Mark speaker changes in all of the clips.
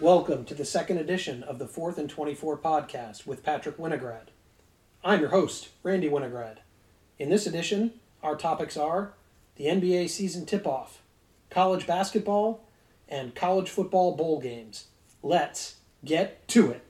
Speaker 1: Welcome to the second edition of the 4th and 24 podcast with Patrick Winograd. I'm your host, Randy Winograd. In this edition, our topics are the NBA season tip off, college basketball, and college football bowl games. Let's get to it.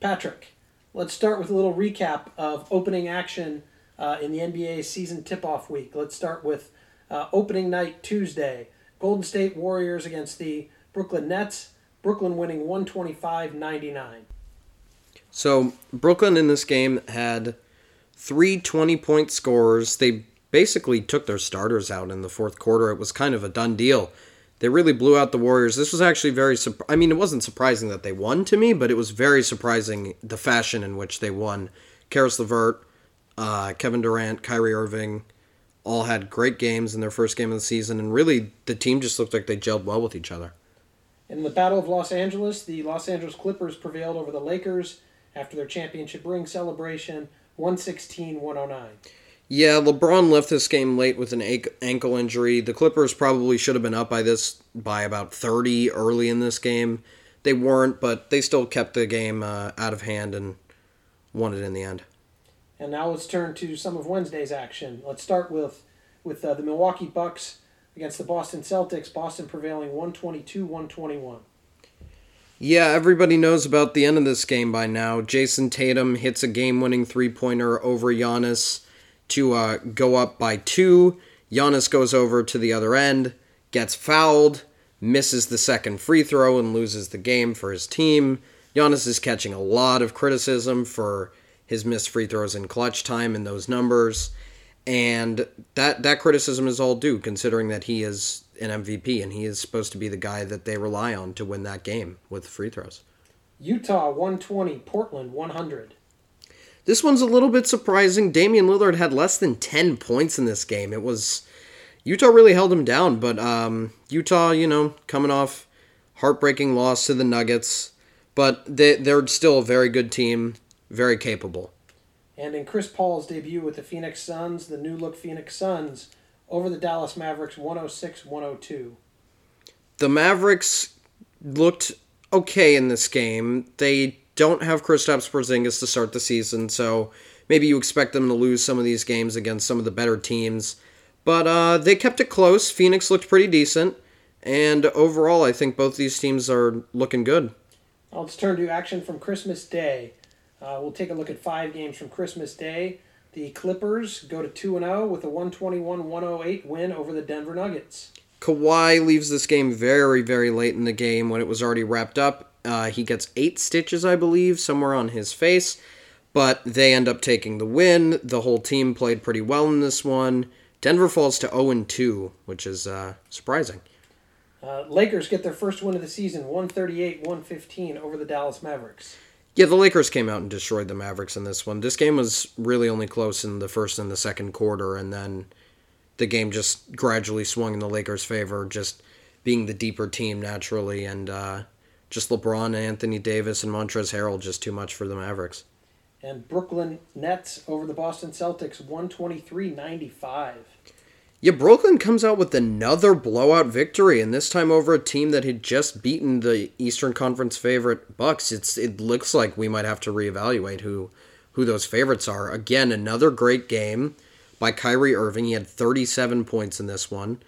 Speaker 1: Patrick, let's start with a little recap of opening action uh, in the NBA season tip off week. Let's start with uh, opening night Tuesday Golden State Warriors against the Brooklyn Nets. Brooklyn winning 125 99.
Speaker 2: So Brooklyn in this game had three 20 point scorers. They basically took their starters out in the fourth quarter. It was kind of a done deal. They really blew out the Warriors. This was actually very. I mean, it wasn't surprising that they won to me, but it was very surprising the fashion in which they won. Caris LeVert, uh, Kevin Durant, Kyrie Irving, all had great games in their first game of the season, and really the team just looked like they gelled well with each other.
Speaker 1: In the Battle of Los Angeles, the Los Angeles Clippers prevailed over the Lakers after their championship ring celebration 116 109.
Speaker 2: Yeah, LeBron left this game late with an ankle injury. The Clippers probably should have been up by this by about 30 early in this game. They weren't, but they still kept the game uh, out of hand and won it in the end.
Speaker 1: And now let's turn to some of Wednesday's action. Let's start with with uh, the Milwaukee Bucks against the Boston Celtics. Boston prevailing 122-121.
Speaker 2: Yeah, everybody knows about the end of this game by now. Jayson Tatum hits a game-winning three-pointer over Giannis to uh, go up by two. Giannis goes over to the other end, gets fouled, misses the second free throw, and loses the game for his team. Giannis is catching a lot of criticism for his missed free throws in clutch time and those numbers. And that that criticism is all due considering that he is an MVP and he is supposed to be the guy that they rely on to win that game with free throws.
Speaker 1: Utah 120, Portland 100.
Speaker 2: This one's a little bit surprising. Damian Lillard had less than 10 points in this game. It was Utah really held him down, but um, Utah, you know, coming off heartbreaking loss to the Nuggets, but they, they're still a very good team very capable.
Speaker 1: And in Chris Paul's debut with the Phoenix Suns, the new look Phoenix Suns over the Dallas Mavericks 106 102.
Speaker 2: The Mavericks looked okay in this game. They don't have Kristaps Porzingis to start the season, so maybe you expect them to lose some of these games against some of the better teams. But uh, they kept it close. Phoenix looked pretty decent, and overall, I think both these teams are looking good.
Speaker 1: let's turn to action from Christmas Day. Uh, we'll take a look at five games from Christmas Day. The Clippers go to 2 0 with a 121 108 win over the Denver Nuggets.
Speaker 2: Kawhi leaves this game very, very late in the game when it was already wrapped up. Uh, he gets eight stitches, I believe, somewhere on his face, but they end up taking the win. The whole team played pretty well in this one. Denver falls to 0 2, which is uh, surprising.
Speaker 1: Uh, Lakers get their first win of the season, 138 115 over the Dallas Mavericks.
Speaker 2: Yeah, the Lakers came out and destroyed the Mavericks in this one. This game was really only close in the first and the second quarter, and then the game just gradually swung in the Lakers' favor, just being the deeper team naturally, and uh, just LeBron, Anthony Davis, and Montrezl Harrell just too much for the Mavericks.
Speaker 1: And Brooklyn Nets over the Boston Celtics, 123 95.
Speaker 2: Yeah, Brooklyn comes out with another blowout victory, and this time over a team that had just beaten the Eastern Conference favorite Bucks. It's it looks like we might have to reevaluate who who those favorites are. Again, another great game by Kyrie Irving. He had 37 points in this one,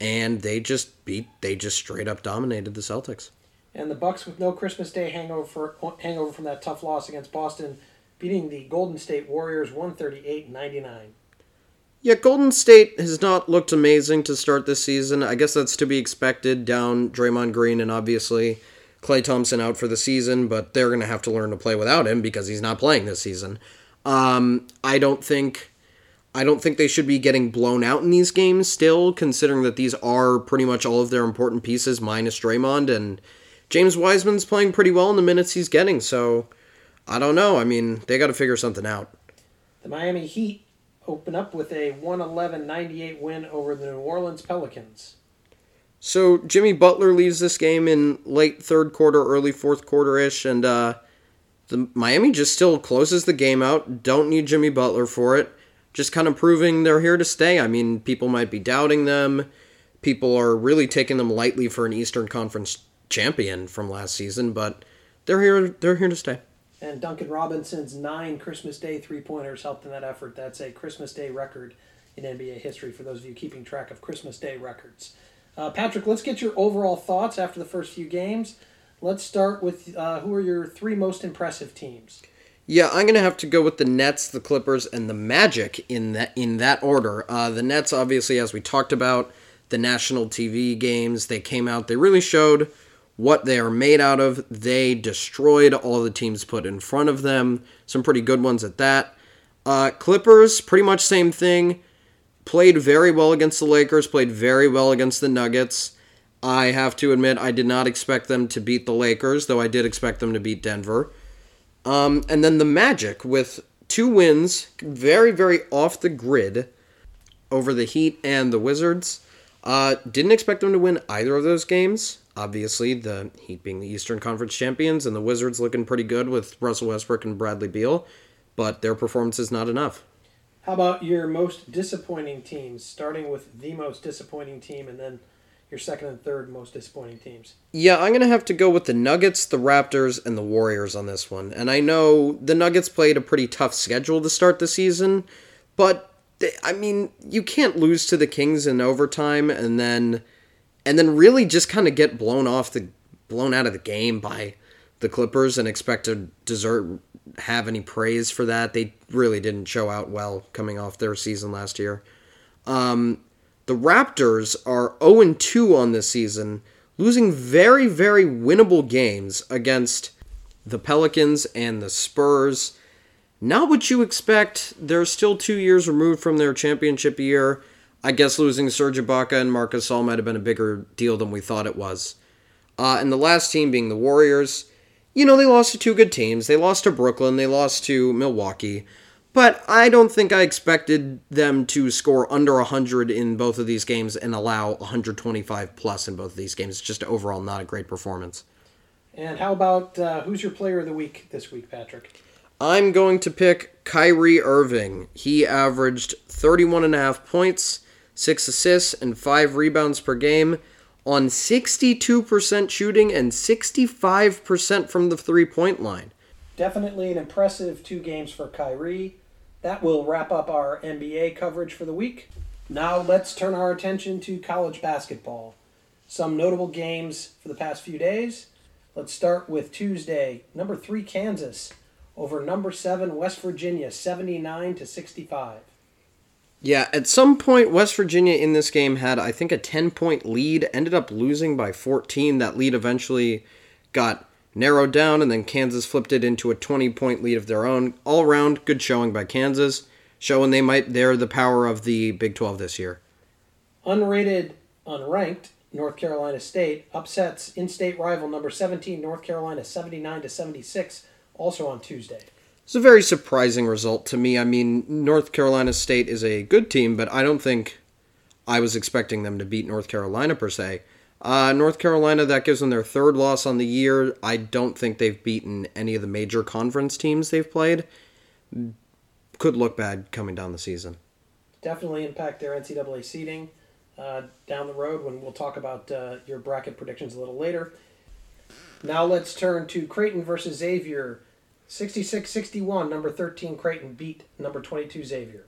Speaker 2: and they just beat they just straight up dominated the Celtics.
Speaker 1: And the Bucks with no Christmas Day hangover hangover from that tough loss against Boston, beating the Golden State Warriors 138-99.
Speaker 2: Yeah, Golden State has not looked amazing to start this season. I guess that's to be expected down Draymond Green and obviously Klay Thompson out for the season, but they're going to have to learn to play without him because he's not playing this season. Um, I don't think I don't think they should be getting blown out in these games still, considering that these are pretty much all of their important pieces minus Draymond and James Wiseman's playing pretty well in the minutes he's getting, so I don't know. I mean, they got to figure something out.
Speaker 1: The Miami Heat open up with a 111-98 win over the New Orleans Pelicans.
Speaker 2: So Jimmy Butler leaves this game in late third quarter, early fourth quarter ish, and uh, the Miami just still closes the game out. Don't need Jimmy Butler for it. Just kind of proving they're here to stay. I mean, people might be doubting them. People are really taking them lightly for an Eastern Conference champion from last season, but they're here. They're here to stay.
Speaker 1: And Duncan Robinson's nine Christmas Day three pointers helped in that effort. That's a Christmas Day record in NBA history for those of you keeping track of Christmas Day records. Uh, Patrick, let's get your overall thoughts after the first few games. Let's start with uh, who are your three most impressive teams?
Speaker 2: Yeah, I'm gonna have to go with the Nets, the Clippers, and the Magic in that in that order. Uh, the Nets, obviously, as we talked about, the national TV games they came out, they really showed what they are made out of. They destroyed all the teams put in front of them. Some pretty good ones at that. Uh, Clippers, pretty much same thing. Played very well against the Lakers. Played very well against the Nuggets. I have to admit, I did not expect them to beat the Lakers, though I did expect them to beat Denver. Um, and then the Magic with two wins, very, very off the grid over the Heat and the Wizards. Uh, didn't expect them to win either of those games. Obviously, the Heat being the Eastern Conference champions and the Wizards looking pretty good with Russell Westbrook and Bradley Beal, but their performance is not enough.
Speaker 1: How about your most disappointing teams, starting with the most disappointing team and then your second and third most disappointing teams?
Speaker 2: Yeah, I'm going to have to go with the Nuggets, the Raptors, and the Warriors on this one. And I know the Nuggets played a pretty tough schedule to start the season, but they, I mean, you can't lose to the Kings in overtime and then and then really just kind of get blown off the blown out of the game by the Clippers and expect to deserve have any praise for that. They really didn't show out well coming off their season last year. Um, the Raptors are 0 2 on this season, losing very, very winnable games against the Pelicans and the Spurs. Not what you expect. They're still two years removed from their championship year. I guess losing Serge Ibaka and Marcus Gasol might have been a bigger deal than we thought it was. Uh, and the last team being the Warriors. You know, they lost to two good teams. They lost to Brooklyn, they lost to Milwaukee. But I don't think I expected them to score under 100 in both of these games and allow 125 plus in both of these games. It's just overall not a great performance.
Speaker 1: And how about uh, who's your player of the week this week, Patrick?
Speaker 2: I'm going to pick Kyrie Irving. He averaged 31 and a half points, 6 assists and 5 rebounds per game on 62% shooting and 65% from the three-point line.
Speaker 1: Definitely an impressive two games for Kyrie. That will wrap up our NBA coverage for the week. Now let's turn our attention to college basketball. Some notable games for the past few days. Let's start with Tuesday. Number three Kansas over number seven West Virginia, 79 to 65.
Speaker 2: Yeah, at some point, West Virginia in this game had, I think, a 10 point lead, ended up losing by 14. That lead eventually got narrowed down, and then Kansas flipped it into a 20 point lead of their own. All around, good showing by Kansas, showing they might, they're the power of the Big 12 this year.
Speaker 1: Unrated, unranked, North Carolina State upsets in-state rival number 17 North Carolina 79 to 76 also on Tuesday.
Speaker 2: It's a very surprising result to me. I mean, North Carolina State is a good team, but I don't think I was expecting them to beat North Carolina per se. Uh, North Carolina, that gives them their third loss on the year. I don't think they've beaten any of the major conference teams they've played. Could look bad coming down the season.
Speaker 1: Definitely impact their NCAA seeding uh, down the road when we'll talk about uh, your bracket predictions a little later. Now let's turn to Creighton versus Xavier. 66 61, number 13 Creighton beat number 22 Xavier.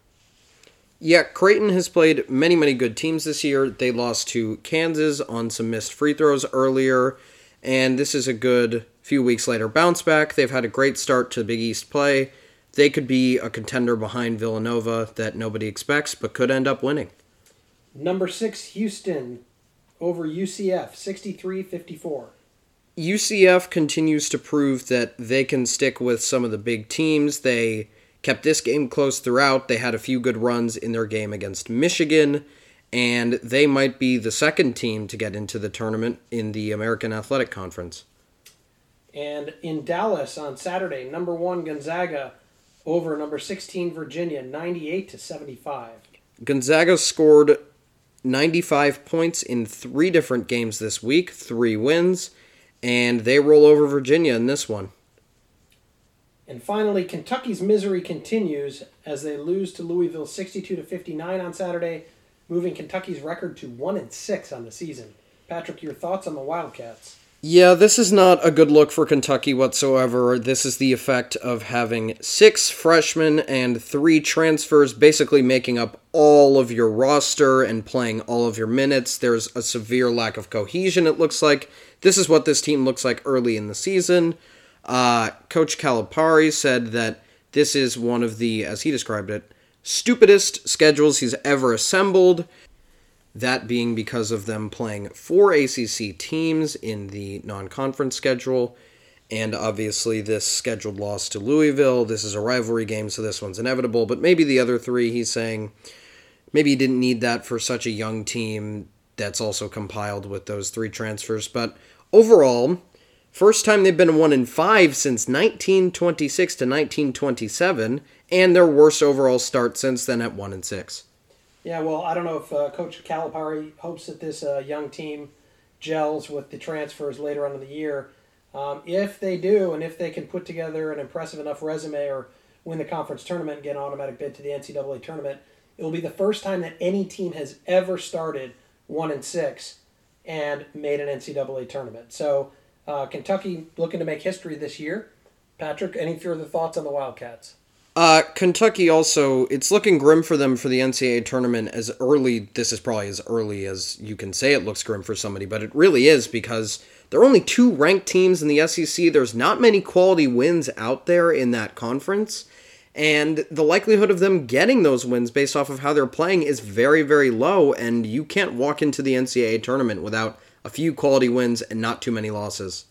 Speaker 2: Yeah, Creighton has played many, many good teams this year. They lost to Kansas on some missed free throws earlier, and this is a good few weeks later bounce back. They've had a great start to Big East play. They could be a contender behind Villanova that nobody expects, but could end up winning.
Speaker 1: Number six Houston over UCF, 63 54.
Speaker 2: UCF continues to prove that they can stick with some of the big teams. They kept this game close throughout. They had a few good runs in their game against Michigan, and they might be the second team to get into the tournament in the American Athletic Conference.
Speaker 1: And in Dallas on Saturday, number one Gonzaga over number 16 Virginia, 98 to 75.
Speaker 2: Gonzaga scored 95 points in three different games this week, three wins, and they roll over Virginia in this one.
Speaker 1: And finally, Kentucky's misery continues as they lose to Louisville 62 to 59 on Saturday, moving Kentucky's record to 1 and 6 on the season. Patrick, your thoughts on the Wildcats?
Speaker 2: Yeah, this is not a good look for Kentucky whatsoever. This is the effect of having six freshmen and three transfers basically making up all of your roster and playing all of your minutes. There's a severe lack of cohesion, it looks like. This is what this team looks like early in the season. Uh, Coach Calipari said that this is one of the, as he described it, stupidest schedules he's ever assembled. That being because of them playing four ACC teams in the non conference schedule. And obviously, this scheduled loss to Louisville. This is a rivalry game, so this one's inevitable. But maybe the other three, he's saying maybe he didn't need that for such a young team that's also compiled with those three transfers. But overall, first time they've been one in five since 1926 to 1927, and their worst overall start since then at one and six.
Speaker 1: Yeah, well, I don't know if uh, Coach Calipari hopes that this uh, young team gels with the transfers later on in the year. Um, if they do, and if they can put together an impressive enough resume or win the conference tournament and get an automatic bid to the NCAA tournament, it will be the first time that any team has ever started one and six and made an NCAA tournament. So uh, Kentucky looking to make history this year. Patrick, any further thoughts on the Wildcats?
Speaker 2: Uh, Kentucky also, it's looking grim for them for the NCAA tournament as early. This is probably as early as you can say it looks grim for somebody, but it really is because there are only two ranked teams in the SEC. There's not many quality wins out there in that conference, and the likelihood of them getting those wins based off of how they're playing is very, very low, and you can't walk into the NCAA tournament without a few quality wins and not too many losses.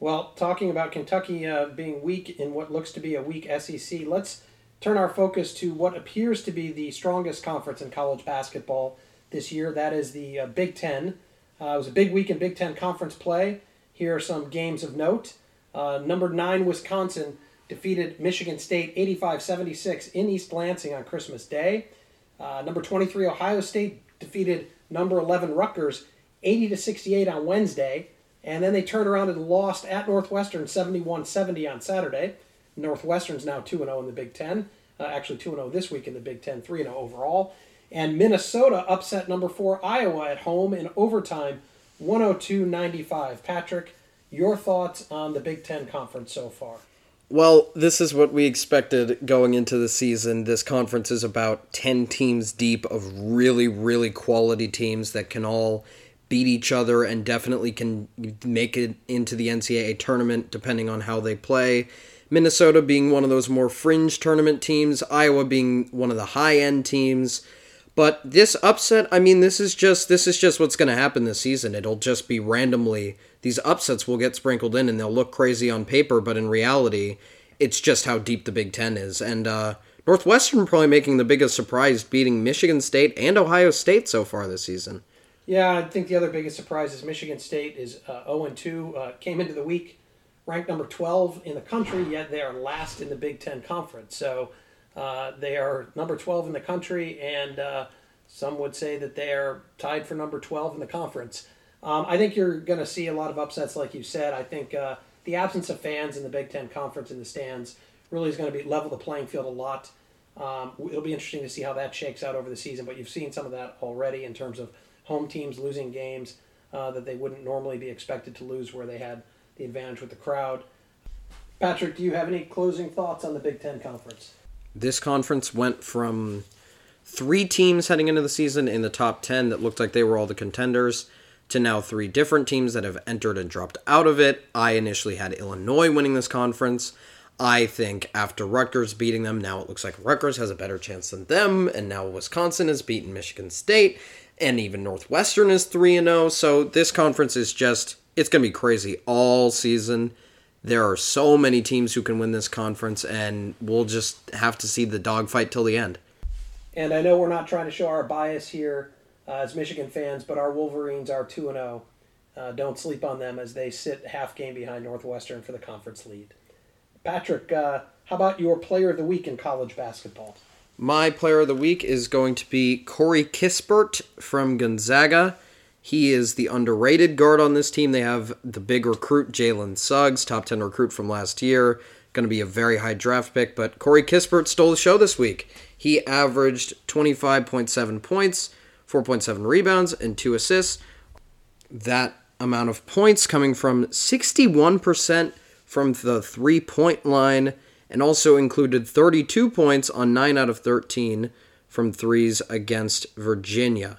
Speaker 1: Well, talking about Kentucky uh, being weak in what looks to be a weak SEC, let's turn our focus to what appears to be the strongest conference in college basketball this year. That is the uh, Big Ten. Uh, it was a big week in Big Ten conference play. Here are some games of note. Uh, number nine, Wisconsin defeated Michigan State 85 76 in East Lansing on Christmas Day. Uh, number 23, Ohio State defeated number 11, Rutgers 80 68 on Wednesday. And then they turned around and lost at Northwestern 71 70 on Saturday. Northwestern's now 2 0 in the Big Ten. Uh, actually, 2 0 this week in the Big Ten, 3 0 overall. And Minnesota upset number 4 Iowa at home in overtime 102 95. Patrick, your thoughts on the Big Ten conference so far?
Speaker 2: Well, this is what we expected going into the season. This conference is about 10 teams deep of really, really quality teams that can all beat each other and definitely can make it into the NCAA tournament depending on how they play. Minnesota being one of those more fringe tournament teams, Iowa being one of the high end teams. But this upset, I mean, this is just this is just what's going to happen this season. It'll just be randomly these upsets will get sprinkled in, and they'll look crazy on paper, but in reality, it's just how deep the Big Ten is. And uh, Northwestern probably making the biggest surprise, beating Michigan State and Ohio State so far this season.
Speaker 1: Yeah, I think the other biggest surprise is Michigan State is uh, 0 2. Uh, came into the week ranked number 12 in the country, yet they are last in the Big Ten Conference. So uh, they are number 12 in the country, and uh, some would say that they are tied for number 12 in the conference. Um, I think you're going to see a lot of upsets, like you said. I think uh, the absence of fans in the Big Ten Conference in the stands really is going to be level the playing field a lot. Um, it'll be interesting to see how that shakes out over the season, but you've seen some of that already in terms of home teams losing games uh, that they wouldn't normally be expected to lose where they had the advantage with the crowd. Patrick, do you have any closing thoughts on the Big Ten Conference?
Speaker 2: This conference went from three teams heading into the season in the top 10 that looked like they were all the contenders to now three different teams that have entered and dropped out of it. I initially had Illinois winning this conference. I think after Rutgers beating them, now it looks like Rutgers has a better chance than them, and now Wisconsin has beaten Michigan State, and even Northwestern is 3 and 0. So this conference is just, it's going to be crazy all season. There are so many teams who can win this conference, and we'll just have to see the dogfight till the end.
Speaker 1: And I know we're not trying to show our bias here uh, as Michigan fans, but our Wolverines are 2 and 0. Uh, don't sleep on them as they sit half game behind Northwestern for the conference lead. Patrick, uh, how about your player of the week in college basketball?
Speaker 2: My player of the week is going to be Corey Kispert from Gonzaga. He is the underrated guard on this team. They have the big recruit, Jalen Suggs, top 10 recruit from last year. Going to be a very high draft pick, but Corey Kispert stole the show this week. He averaged 25.7 points, 4.7 rebounds, and 2 assists. That amount of points, coming from 61% from the three point line, and also included 32 points on 9 out of 13 from threes against Virginia.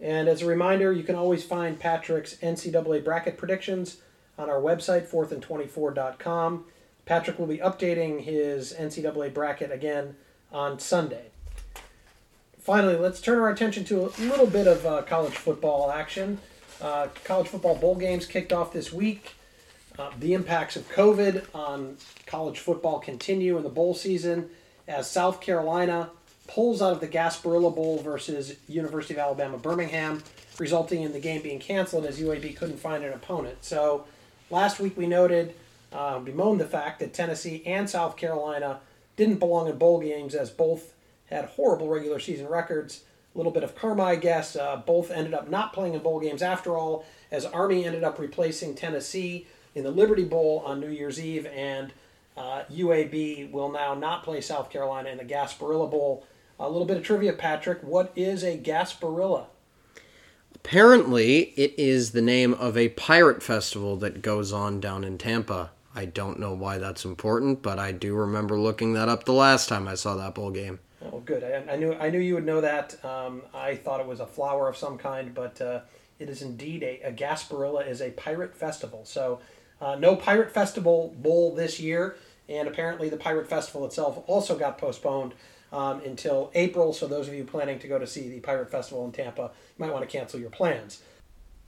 Speaker 1: And as a reminder, you can always find Patrick's NCAA bracket predictions on our website, fourthandtwenty-four.com. Patrick will be updating his NCAA bracket again on Sunday. Finally, let's turn our attention to a little bit of uh, college football action. Uh, college football bowl games kicked off this week. Uh, the impacts of COVID on college football continue in the bowl season as South Carolina pulls out of the Gasparilla Bowl versus University of Alabama Birmingham, resulting in the game being canceled as UAB couldn't find an opponent. So last week we noted, uh, bemoaned the fact that Tennessee and South Carolina didn't belong in bowl games as both had horrible regular season records. A little bit of karma, I guess. Uh, both ended up not playing in bowl games after all, as Army ended up replacing Tennessee in the Liberty Bowl on New Year's Eve, and uh, UAB will now not play South Carolina in the Gasparilla Bowl. A little bit of trivia, Patrick. What is a Gasparilla?
Speaker 2: Apparently, it is the name of a pirate festival that goes on down in Tampa. I don't know why that's important, but I do remember looking that up the last time I saw that bowl game.
Speaker 1: Oh, good. I, I knew I knew you would know that. Um, I thought it was a flower of some kind, but uh, it is indeed a, a Gasparilla is a pirate festival. So, uh, no pirate festival bowl this year, and apparently the pirate festival itself also got postponed um, until April. So those of you planning to go to see the pirate festival in Tampa might want to cancel your plans.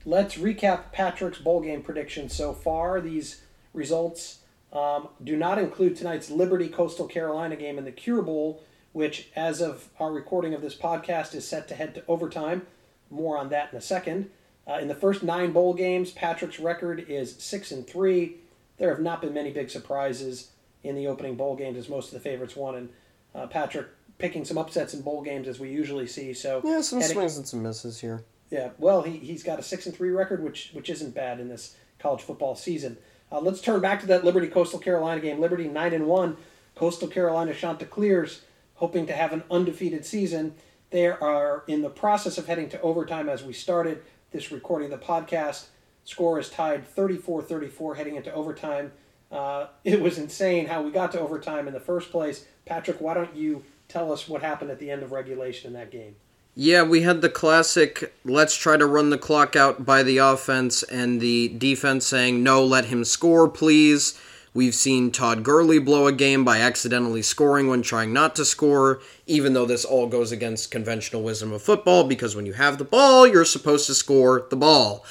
Speaker 1: Let's recap Patrick's bowl game predictions so far. These results um, do not include tonight's Liberty Coastal Carolina game in the Cure Bowl which, as of our recording of this podcast, is set to head to overtime. More on that in a second. Uh, in the first nine bowl games, Patrick's record is six and three. There have not been many big surprises in the opening bowl games, as most of the favorites won, and uh, Patrick picking some upsets in bowl games as we usually see. So
Speaker 2: yeah, some swings and some misses here.
Speaker 1: Yeah, well, he he's got a six and three record, which which isn't bad in this college football season. Uh, let's turn back to that Liberty Coastal Carolina game. Liberty nine and one. Coastal Carolina Chanticleers hoping to have an undefeated season. They are in the process of heading to overtime as we started this recording the podcast. Score is tied 34 34 heading into overtime. Uh, it was insane how we got to overtime in the first place. Patrick, why don't you tell us what happened at the end of regulation in that game?
Speaker 2: Yeah, we had the classic let's try to run the clock out by the offense and the defense saying, no, let him score, please. We've seen Todd Gurley blow a game by accidentally scoring when trying not to score, even though this all goes against conventional wisdom of football because when you have the ball, you're supposed to score the ball.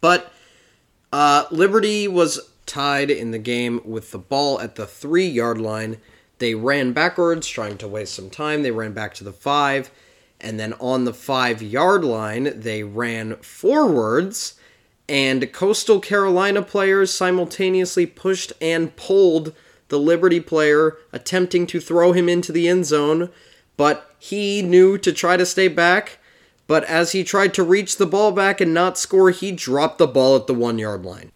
Speaker 2: But uh, Liberty was tied in the game with the ball at the three yard line. They ran backwards, trying to waste some time. They ran back to the five. And then on the five yard line, they ran forwards and Coastal Carolina players simultaneously pushed and pulled the Liberty player, attempting to throw him into the end zone, but he knew to try to stay back. But as he tried to reach the ball back and not score, he dropped the ball at the one yard line.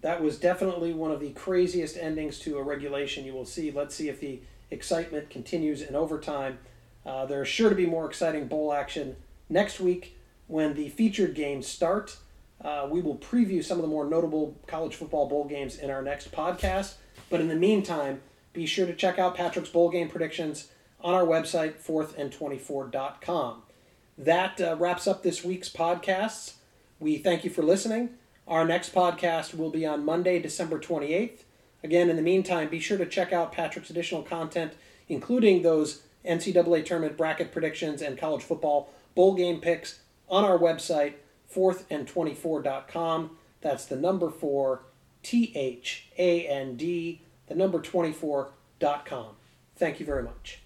Speaker 1: That was definitely one of the craziest endings to a regulation you will see. Let's see if the excitement continues in overtime. Uh, there's sure to be more exciting bowl action next week when the featured games start. Uh, we will preview some of the more notable college football bowl games in our next podcast. But in the meantime, be sure to check out Patrick's bowl game predictions on our website, fourthandtwenty-four.com. That uh, wraps up this week's podcasts. We thank you for listening. Our next podcast will be on Monday, December 28th. Again, in the meantime, be sure to check out Patrick's additional content, including those NCAA tournament bracket predictions and college football bowl game picks on our website, fourthandtwenty-four.com. That's the number four, T H A N D, the number 24.com. Thank you very much.